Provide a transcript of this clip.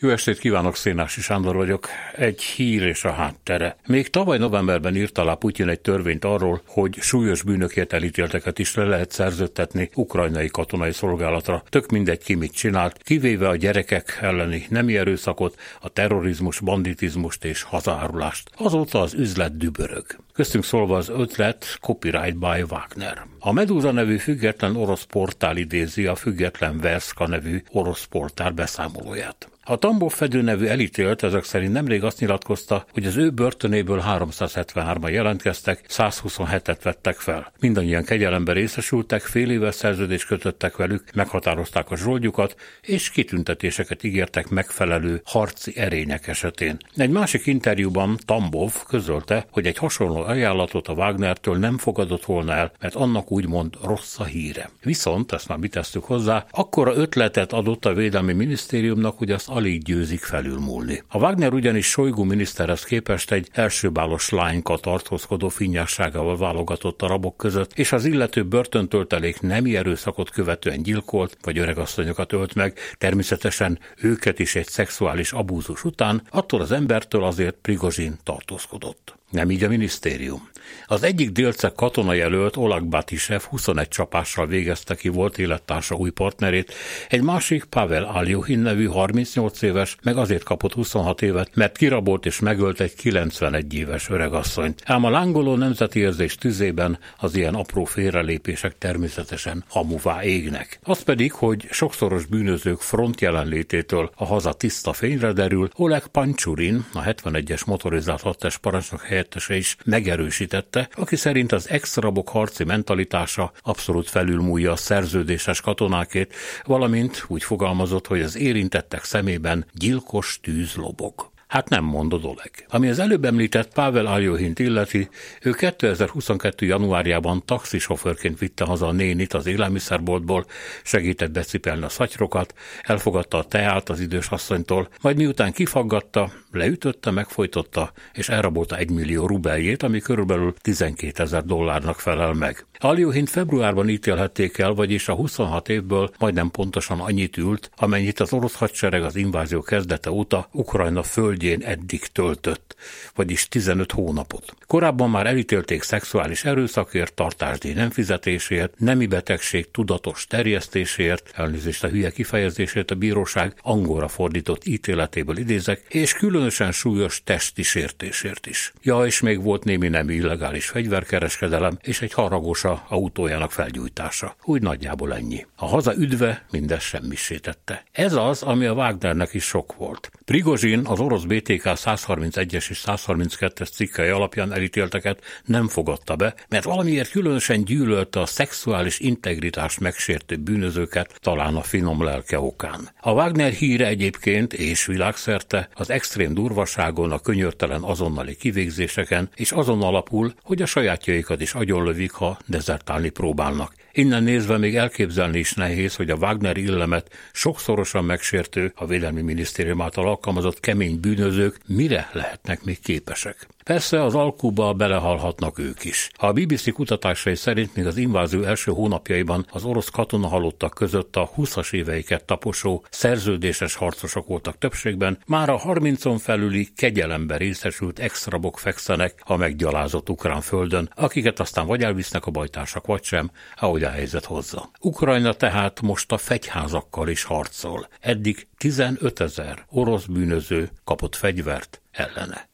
Jó estét kívánok, Szénási Sándor vagyok. Egy hír és a háttere. Még tavaly novemberben írt alá Putyin egy törvényt arról, hogy súlyos bűnökért elítélteket is le lehet szerződtetni ukrajnai katonai szolgálatra. Tök mindegy ki mit csinált, kivéve a gyerekek elleni nemi erőszakot, a terrorizmus, banditizmust és hazárulást. Azóta az üzlet dübörög. Köztünk szólva az ötlet Copyright by Wagner. A Medusa nevű független orosz portál idézi a független Verska nevű orosz portál beszámolóját. A Tambov Fedő nevű elítélt ezek szerint nemrég azt nyilatkozta, hogy az ő börtönéből 373-an jelentkeztek, 127-et vettek fel. Mindannyian kegyelemben részesültek, fél éves szerződést kötöttek velük, meghatározták a zsoldjukat, és kitüntetéseket ígértek megfelelő harci erények esetén. Egy másik interjúban Tambov közölte, hogy egy hasonló ajánlatot a Wagnertől nem fogadott volna el, mert annak úgymond rossz a híre. Viszont, ezt már mit hozzá, akkora ötletet adott a Védelmi Minisztériumnak, hogy azt alig győzik felülmúlni. A Wagner ugyanis Solygó miniszterhez képest egy elsőbálos lányka tartózkodó finnyásságával válogatott a rabok között, és az illető börtöntöltelék nemi erőszakot követően gyilkolt, vagy öregasszonyokat ölt meg, természetesen őket is egy szexuális abúzus után, attól az embertől azért Prigozsin tartózkodott. Nem így a minisztérium. Az egyik délceg katonajelölt Olag Batisev 21 csapással végezte ki volt élettársa új partnerét, egy másik Pavel Aljuhin nevű 38 éves meg azért kapott 26 évet, mert kirabolt és megölt egy 91 éves öregasszonyt. Ám a lángoló nemzeti érzés tüzében az ilyen apró félrelépések természetesen hamuvá égnek. Az pedig, hogy sokszoros bűnözők front jelenlététől a haza tiszta fényre derül, Oleg Pancsurin, a 71-es motorizált hadtest parancsnok helyettese is megerősítette, aki szerint az ex-rabok harci mentalitása abszolút felülmúlja a szerződéses katonákét, valamint úgy fogalmazott, hogy az érintettek szemében gyilkos tűz lobog. Hát nem mondod Oleg. Ami az előbb említett Pavel Aljohint illeti, ő 2022. januárjában taxisofőrként vitte haza a nénit az élelmiszerboltból, segített becipelni a szatyrokat, elfogadta a teát az idős asszonytól, majd miután kifaggatta, leütötte, megfojtotta, és elrabolta egy millió rubeljét, ami körülbelül 12 ezer dollárnak felel meg. Aljuhint februárban ítélhették el, vagyis a 26 évből majdnem pontosan annyit ült, amennyit az orosz hadsereg az invázió kezdete óta Ukrajna földjén eddig töltött, vagyis 15 hónapot. Korábban már elítélték szexuális erőszakért, tartásdíj nem fizetésért, nemi betegség tudatos terjesztésért, elnézést a hülye kifejezését a bíróság angolra fordított ítéletéből idézek, és különösen súlyos testi sértésért is. Ja, és még volt némi nem illegális fegyverkereskedelem és egy haragos autósa, autójának felgyújtása. Úgy nagyjából ennyi. A haza üdve mindez semmisítette. Ez az, ami a Wagnernek is sok volt. Prigozsin az orosz BTK 131-es és 132-es cikkei alapján elítélteket nem fogadta be, mert valamiért különösen gyűlölte a szexuális integritást megsértő bűnözőket, talán a finom lelke okán. A Wagner híre egyébként és világszerte az extrém durvaságon, a könyörtelen azonnali kivégzéseken, és azon alapul, hogy a sajátjaikat is agyonlövik, ha de dezertálni próbálnak. Innen nézve még elképzelni is nehéz, hogy a Wagner illemet sokszorosan megsértő, a Védelmi Minisztérium által alkalmazott kemény bűnözők mire lehetnek még képesek. Persze az alkuba belehalhatnak ők is. A BBC kutatásai szerint még az invázió első hónapjaiban az orosz katona halottak között a 20-as éveiket taposó szerződéses harcosok voltak többségben, már a 30-on felüli kegyelembe részesült extrabok fekszenek a meggyalázott ukrán földön, akiket aztán vagy elvisznek a bajtársak, vagy sem, ahogy a helyzet hozza. Ukrajna tehát most a fegyházakkal is harcol. Eddig 15 ezer orosz bűnöző kapott fegyvert ellene.